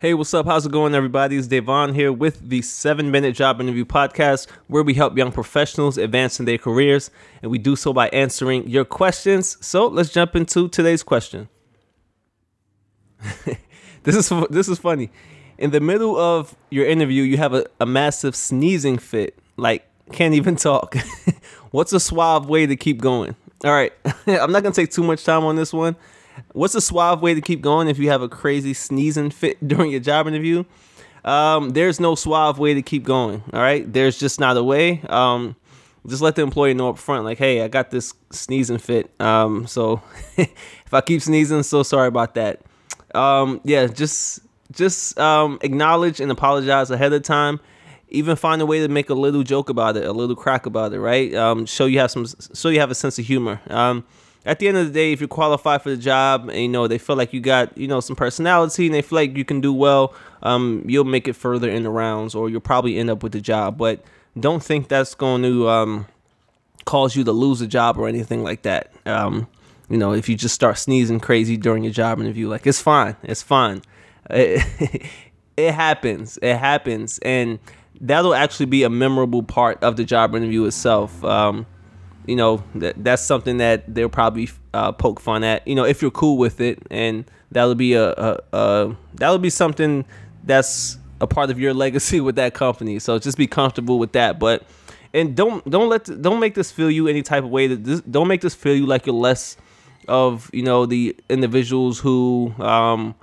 Hey, what's up? How's it going, everybody? It's Dayvon here with the 7 Minute Job Interview Podcast, where we help young professionals advance in their careers, and we do so by answering your questions. So let's jump into today's question. this is this is funny. In the middle of your interview, you have a, a massive sneezing fit, like can't even talk. What's a suave way to keep going? All right, I'm not gonna take too much time on this one. What's a suave way to keep going if you have a crazy sneezing fit during your job interview? Um, there's no suave way to keep going. All right, there's just not a way. Um, just let the employee know up front, like, hey, I got this sneezing fit. Um, so if I keep sneezing, so sorry about that. Um, yeah, just just um, acknowledge and apologize ahead of time. Even find a way to make a little joke about it, a little crack about it, right? Um, show you have some, show you have a sense of humor. Um, at the end of the day, if you qualify for the job and you know they feel like you got you know some personality and they feel like you can do well, um, you'll make it further in the rounds, or you'll probably end up with the job. But don't think that's going to um, cause you to lose a job or anything like that. Um, you know, if you just start sneezing crazy during your job interview, like it's fine, it's fine. It, it happens, it happens, and that'll actually be a memorable part of the job interview itself. Um, you know that that's something that they'll probably uh, poke fun at. You know, if you're cool with it, and that'll be a, a, a that'll be something that's a part of your legacy with that company. So just be comfortable with that. But and don't don't let don't make this feel you any type of way that this, don't make this feel you like you're less of you know the individuals who um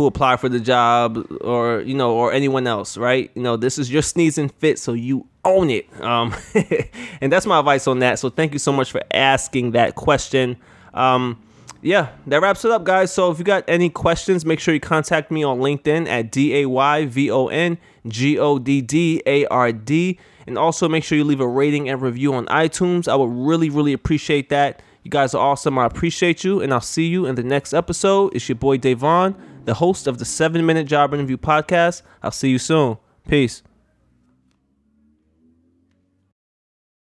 who apply for the job or you know or anyone else right you know this is your sneezing fit so you own it. Um, and that's my advice on that. So thank you so much for asking that question. Um, yeah, that wraps it up, guys. So if you got any questions, make sure you contact me on LinkedIn at D A Y V O N G O D D A R D. And also make sure you leave a rating and review on iTunes. I would really, really appreciate that. You guys are awesome. I appreciate you. And I'll see you in the next episode. It's your boy Dayvon, the host of the 7 Minute Job Interview Podcast. I'll see you soon. Peace.